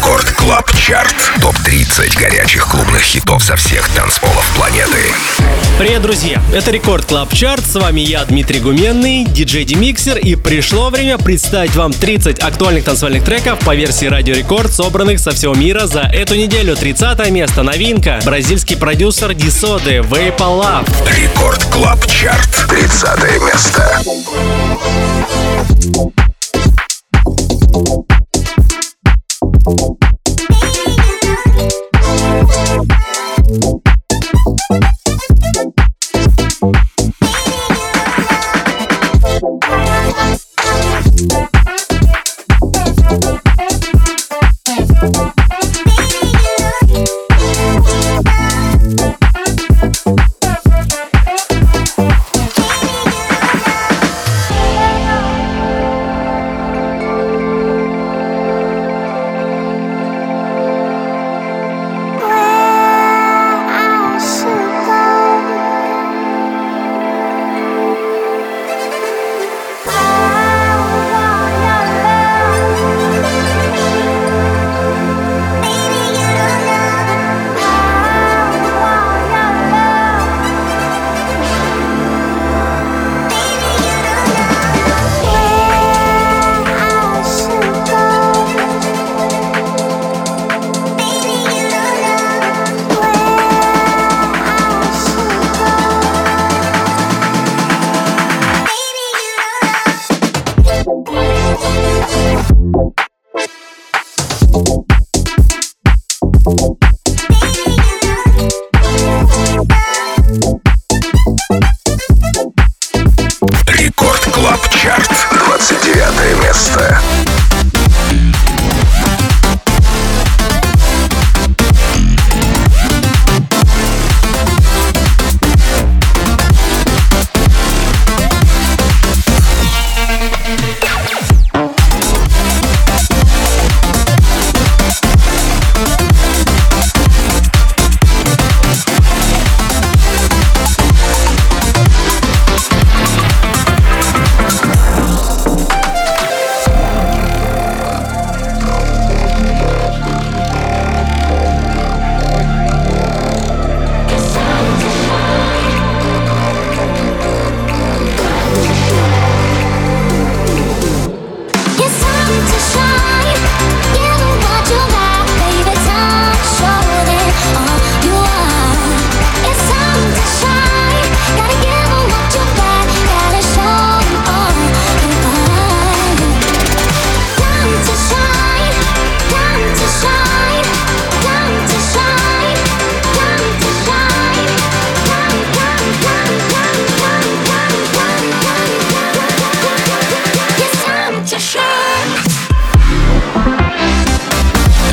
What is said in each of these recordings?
Record Club Chart. Топ-30 горячих клубных хитов со всех танцполов планеты. Привет, друзья! Это Record Club Chart. С вами я, Дмитрий Гуменный, диджей DimixeR. И пришло время представить вам 30 актуальных танцевальных треков по версии Радио Рекорд, собранных со всего мира за эту неделю. 30 место. Новинка. Бразильский продюсер Дисоды Vape Love. Record Club Chart. 30 место.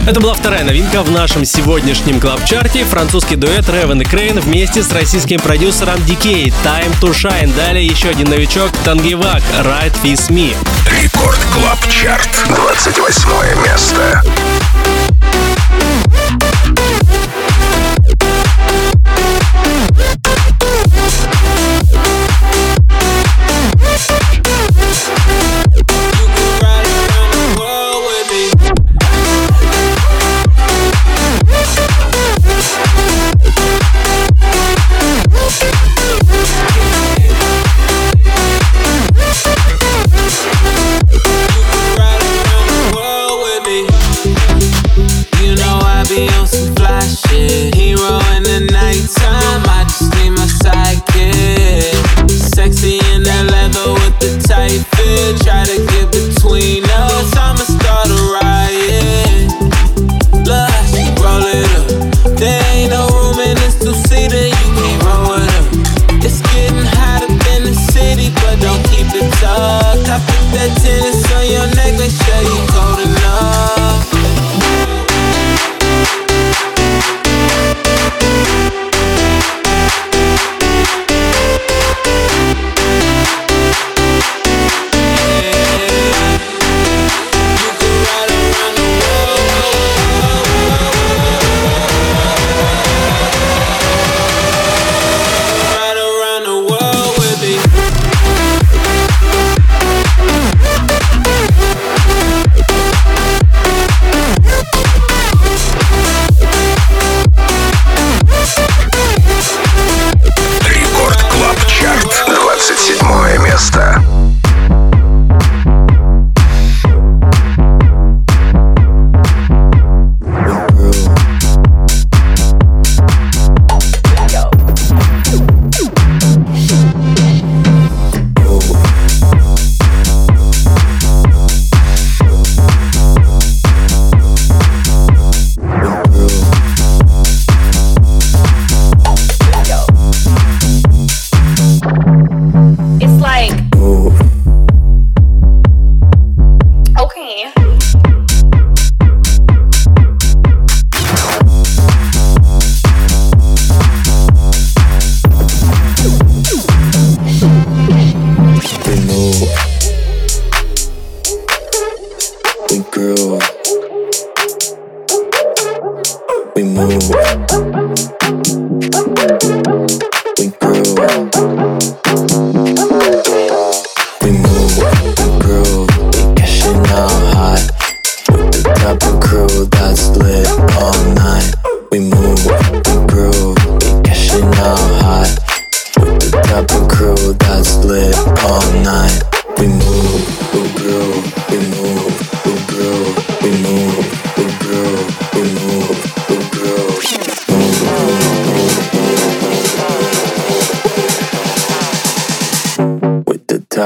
Это была вторая новинка в нашем сегодняшнем club -чарте. Французский дуэт Raven и Kreyn вместе с российским продюсером DK Time to Shine. Далее еще один новичок Tungevaag Ride With Me. Record Club Chart. 28 место.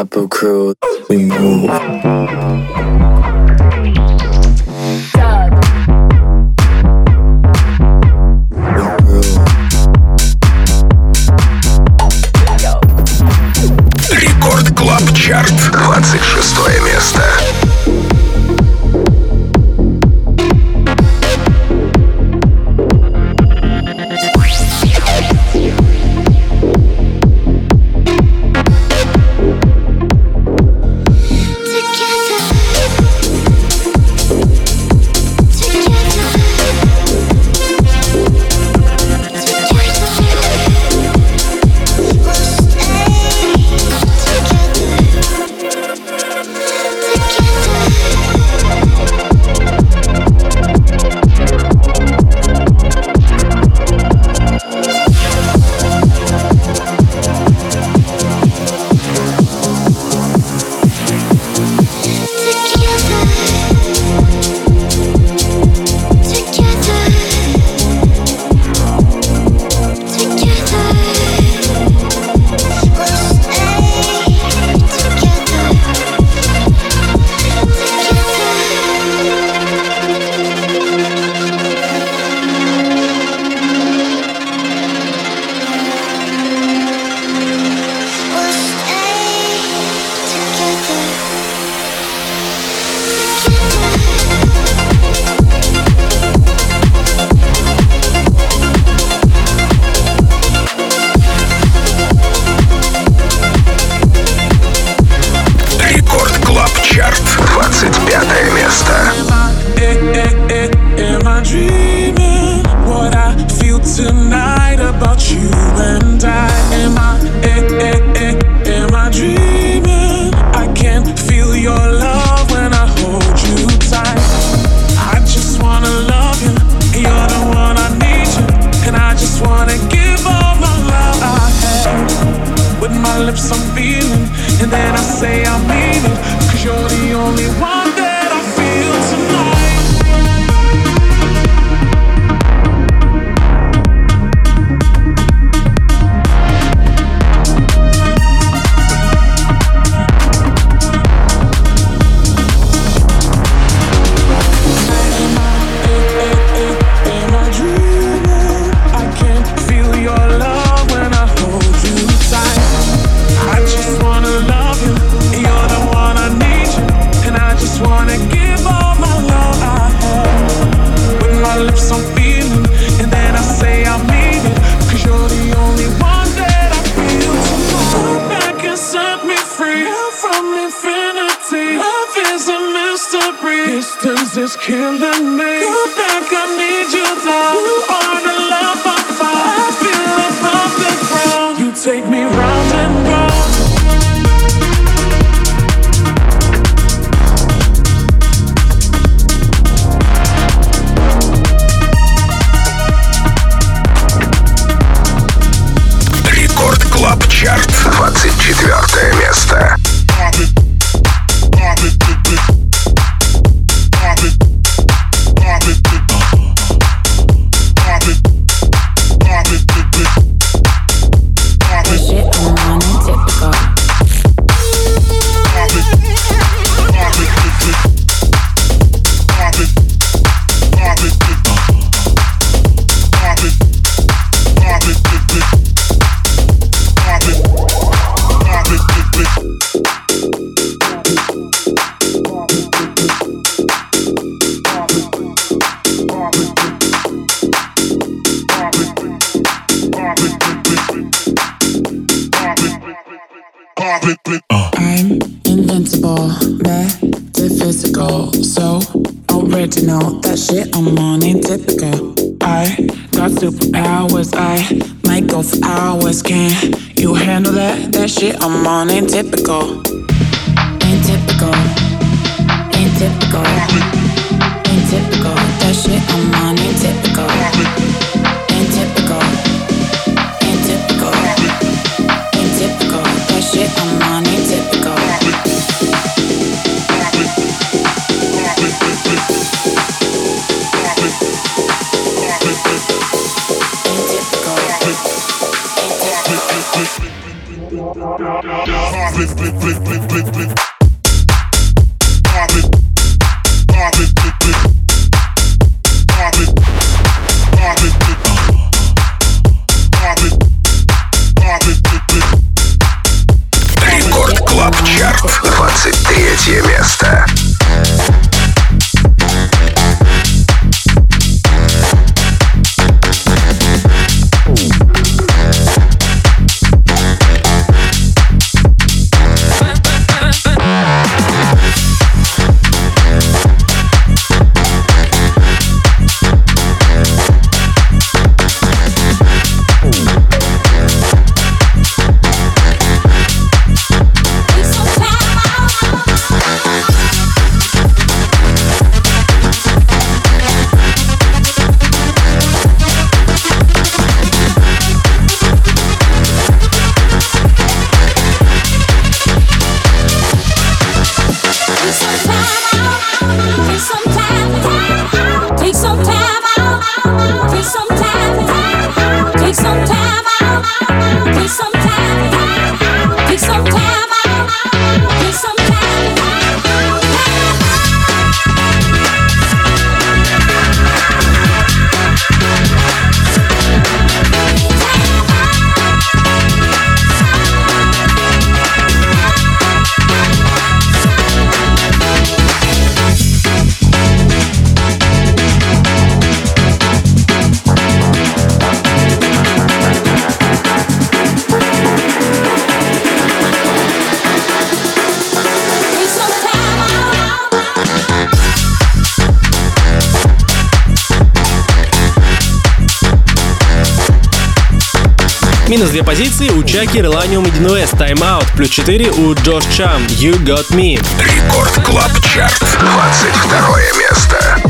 Apple Crew, we move. distance is killing me. shit, I'm on it. Минус две позиции у Чаки, Relanium и Deen West. Time Out. Плюс 4 у Джош Чам. You Got Me. Record Club Chart. 22 место.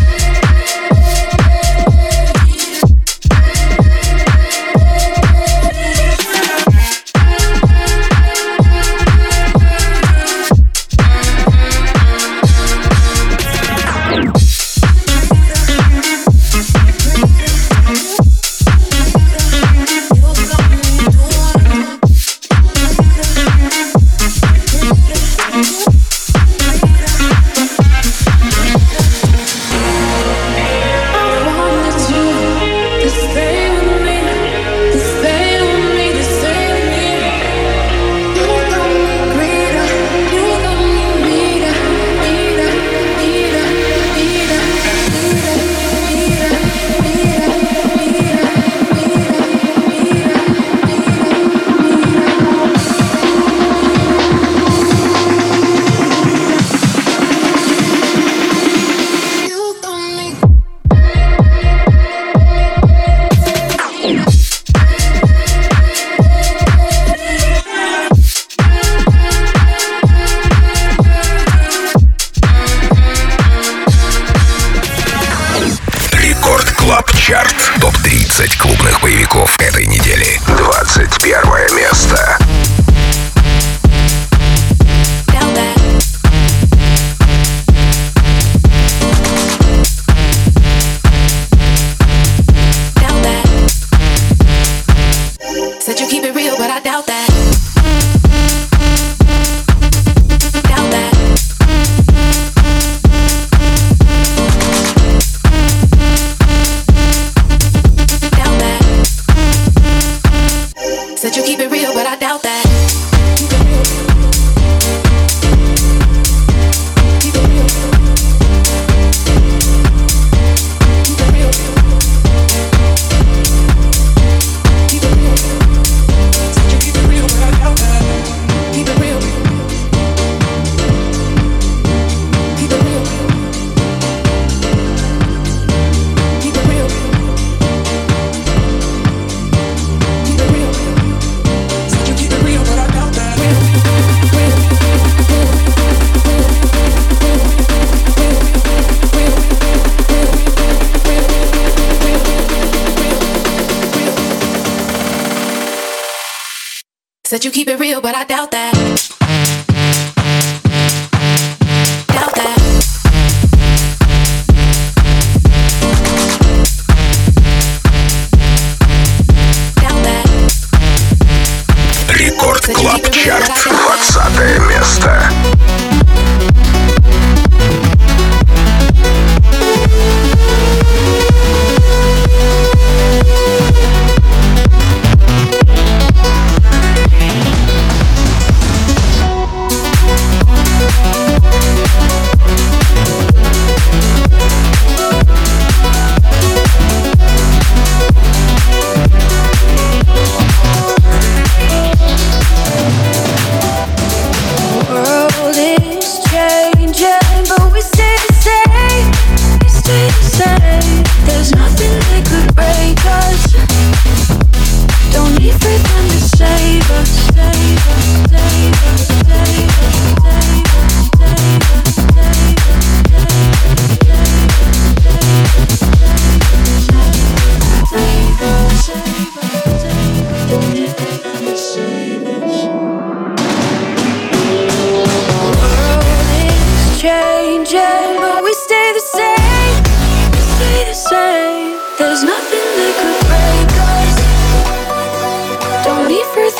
you keep it real, but I doubt that.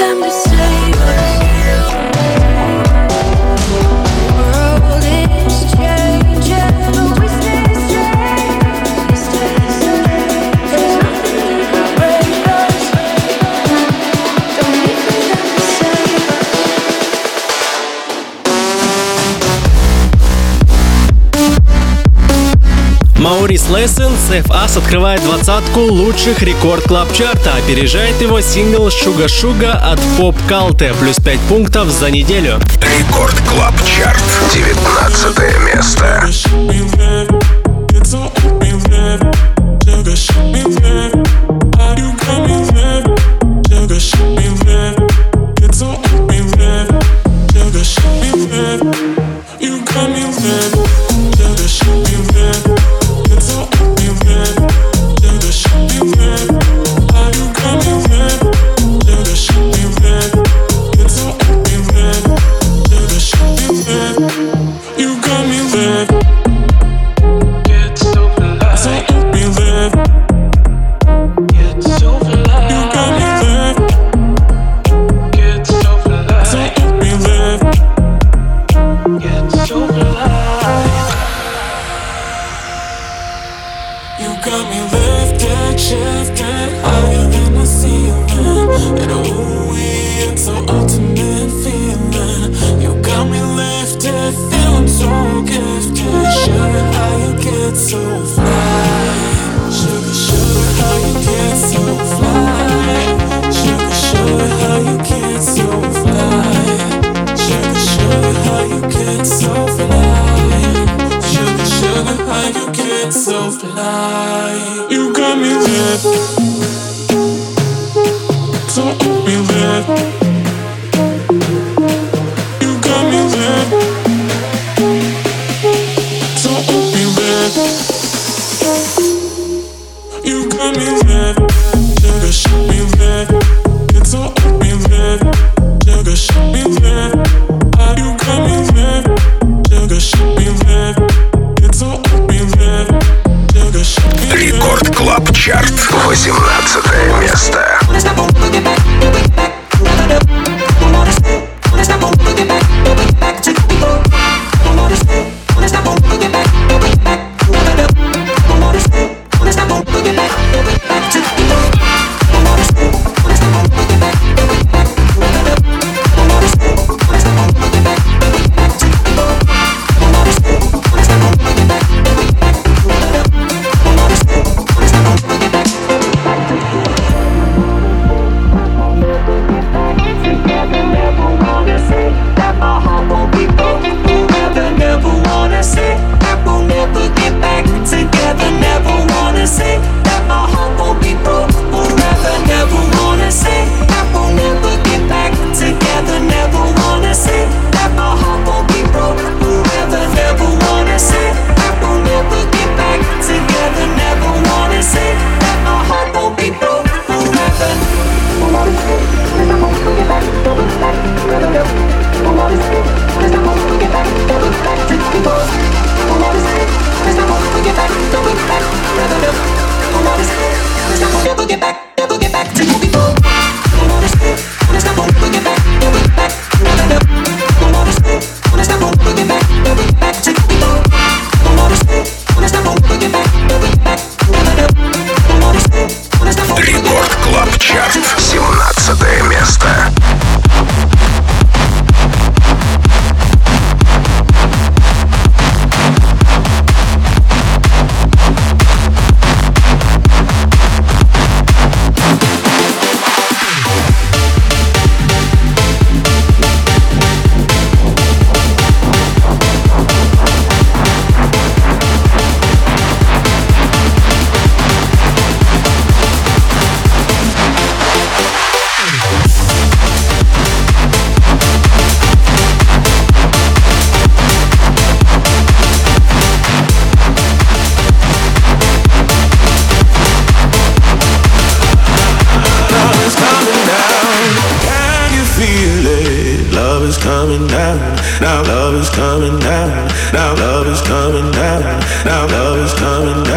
time to see Lesson, Save Us открывает двадцатку лучших рекорд клаб чарта, опережает его сингл Шуга Шуга от Поп Калте, плюс 5 пунктов за неделю. Рекорд Клаб Чарт, 19 место. You got me lifted, shifted, higher than the ceiling. And oh, ooh, it's an ultimate feeling. You got me lifted, feeling so gifted. Shine how you get so far. You got me weak. Now love is coming down. Now love is coming down. Now love is coming down.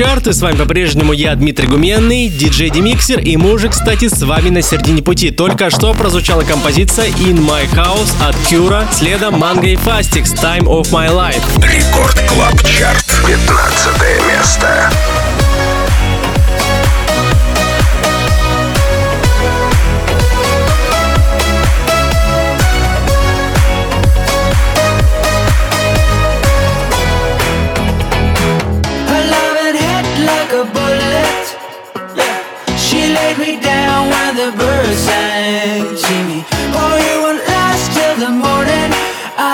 чарты. С вами по-прежнему я, Дмитрий Гуменный, диджей DimixeR, и мы уже, кстати, с вами на середине пути. Только что прозвучала композиция In My House от Kura, следом Манго и Фастикс Time of My Life. Record Club Chart, 15 место.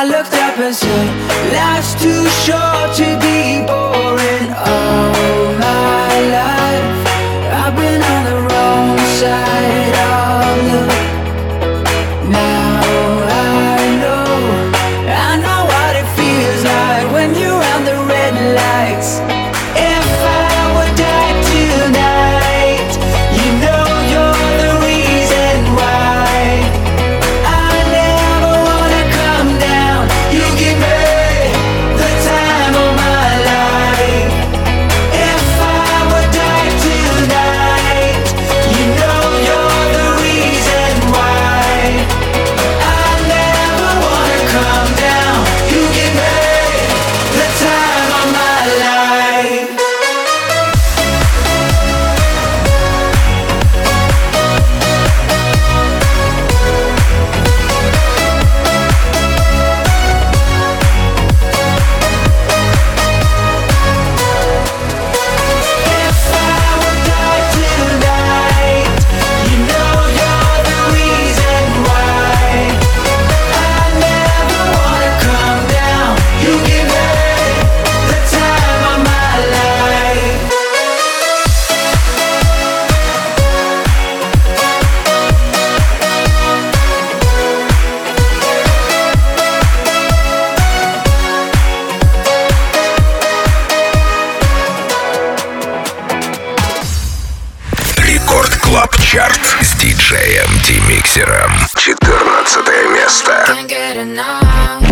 looked up and said, Life's too short. диджеем Демиксером. 14 место.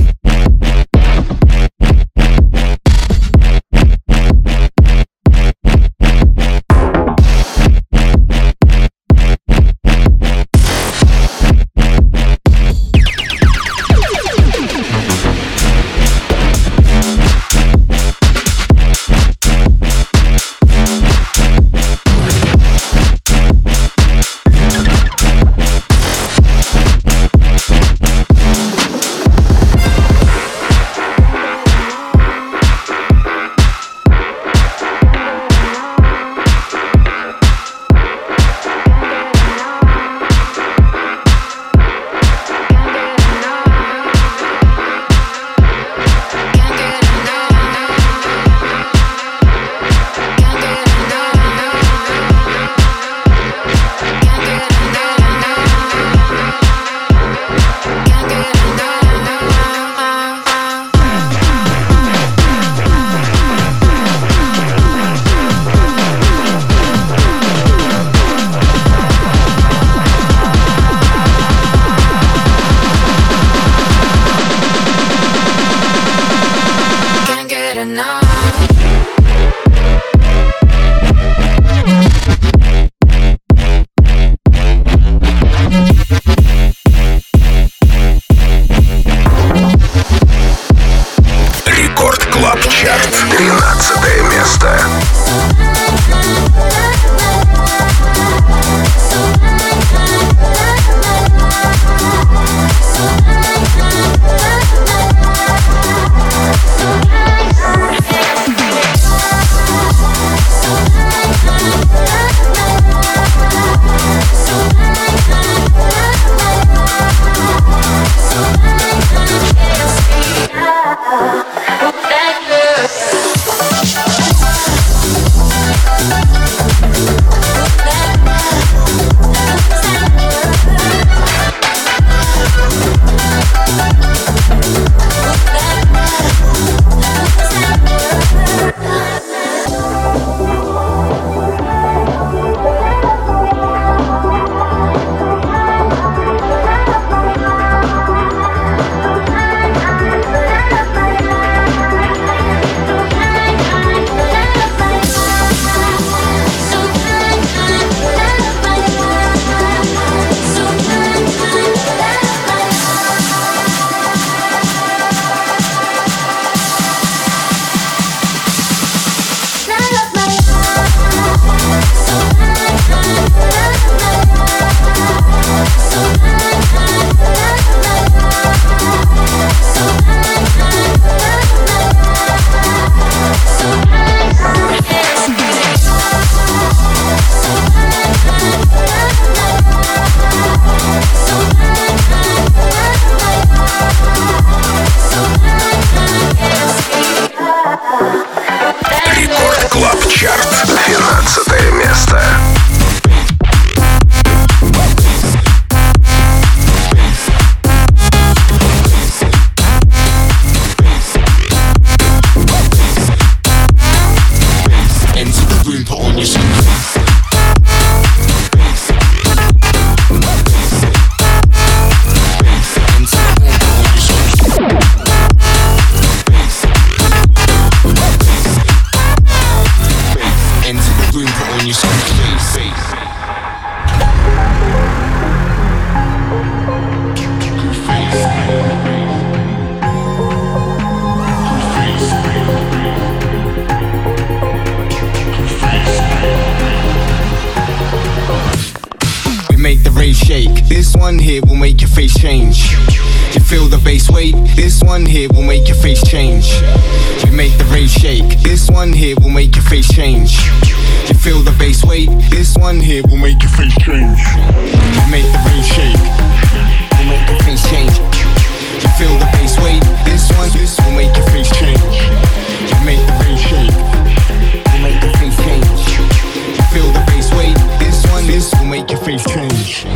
This will make your face change.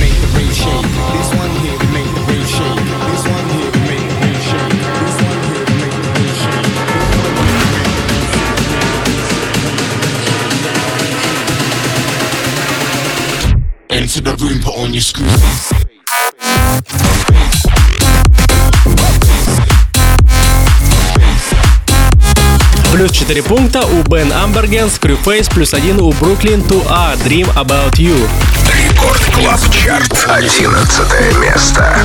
Make the rave shake. This one here will make the rave shake. This one here will make the rave shake. This one here will make the rave shake. Enter the room, put on your screws. плюс 4 пункта у Бен Амбергенс, Крюфейс, плюс 1 у Бруклин, 2А, Dream About You. Рекорд Клаб Чарт, 11 место.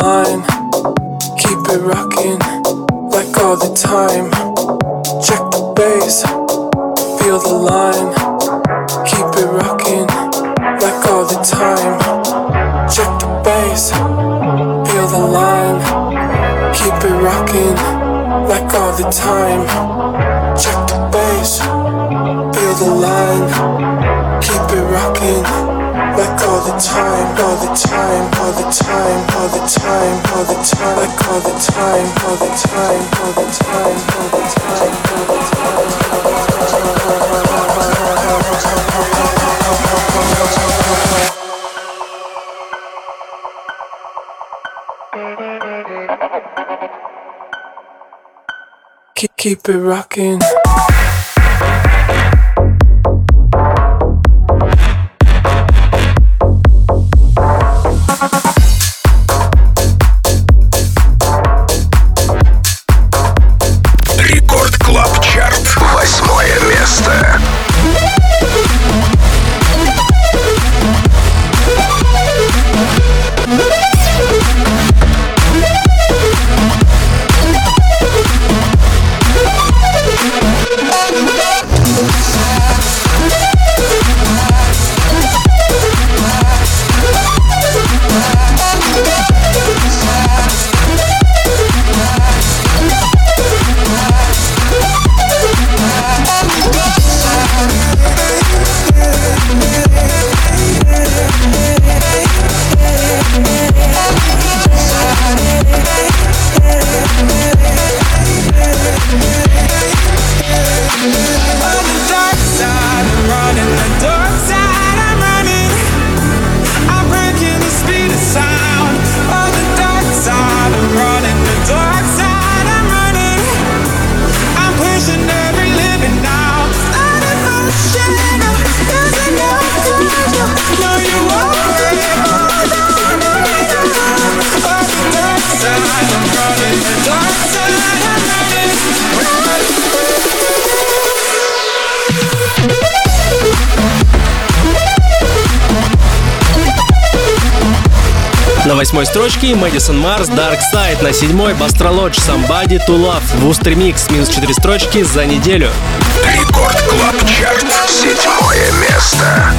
line. Keep it rocking like all the time. Check the bass, feel the line. Keep it rocking like all the time. Check the bass, feel the line. Keep it rocking like all the time. Check the bass, feel the line. Keep it rocking all the time, all the time, all the time, all the time, all the time, like all the time, all the time, all the time, all the time, all the time. Keep, it rocking. Восьмой строчке Madison Mars, Dark Side. На седьмой Basstrologe, Somebody to Love. Вустер Микс, минус 4 строчки за неделю. Record Club Chart. Седьмое место.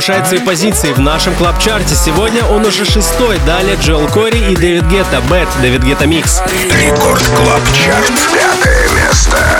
повышает свои позиции в нашем club -чарте. Сегодня он уже шестой. Далее Joel Corry и David Guetta. Bed, David Guetta Mix. Record Club Chart. Пятое место.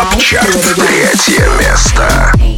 Топ-чарт. Третье место.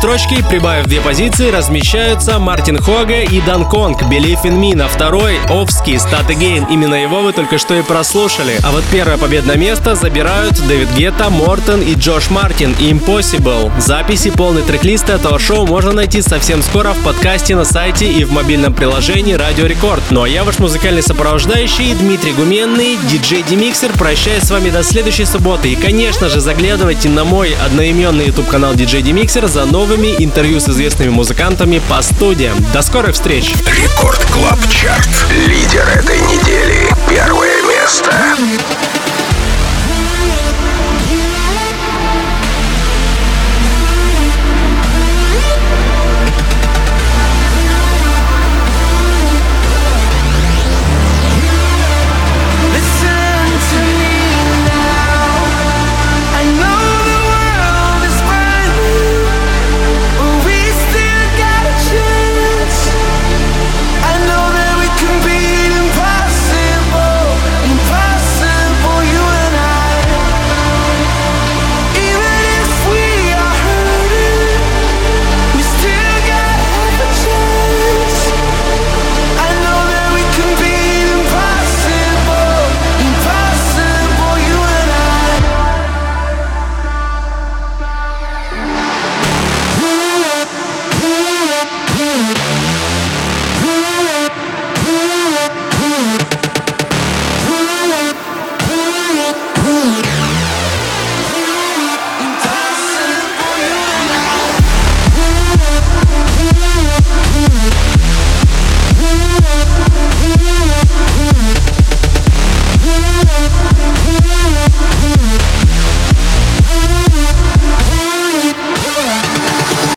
Строчке, прибавив две позиции, размещаются Мартин Хога и Дан Конг, Believe in Me. На второй — Овский, Start Again. Именно его вы только что и прослушали. А вот первое победное место забирают David Guetta, Morten и John Martin Impossible. Записи полный трек-лист этого шоу можно найти совсем скоро в подкасте на сайте и в мобильном приложении Радио Рекорд. Ну а я ваш музыкальный сопровождающий Дмитрий Гуменный, диджей DimixeR, прощаюсь с вами до следующей субботы. И, конечно же, заглядывайте на мой одноименный YouTube-канал диджей DimixeR за новыми интервью с известными музыкантами по студиям. До скорых встреч! Record Club Chart. Лидер этой недели. Первое место.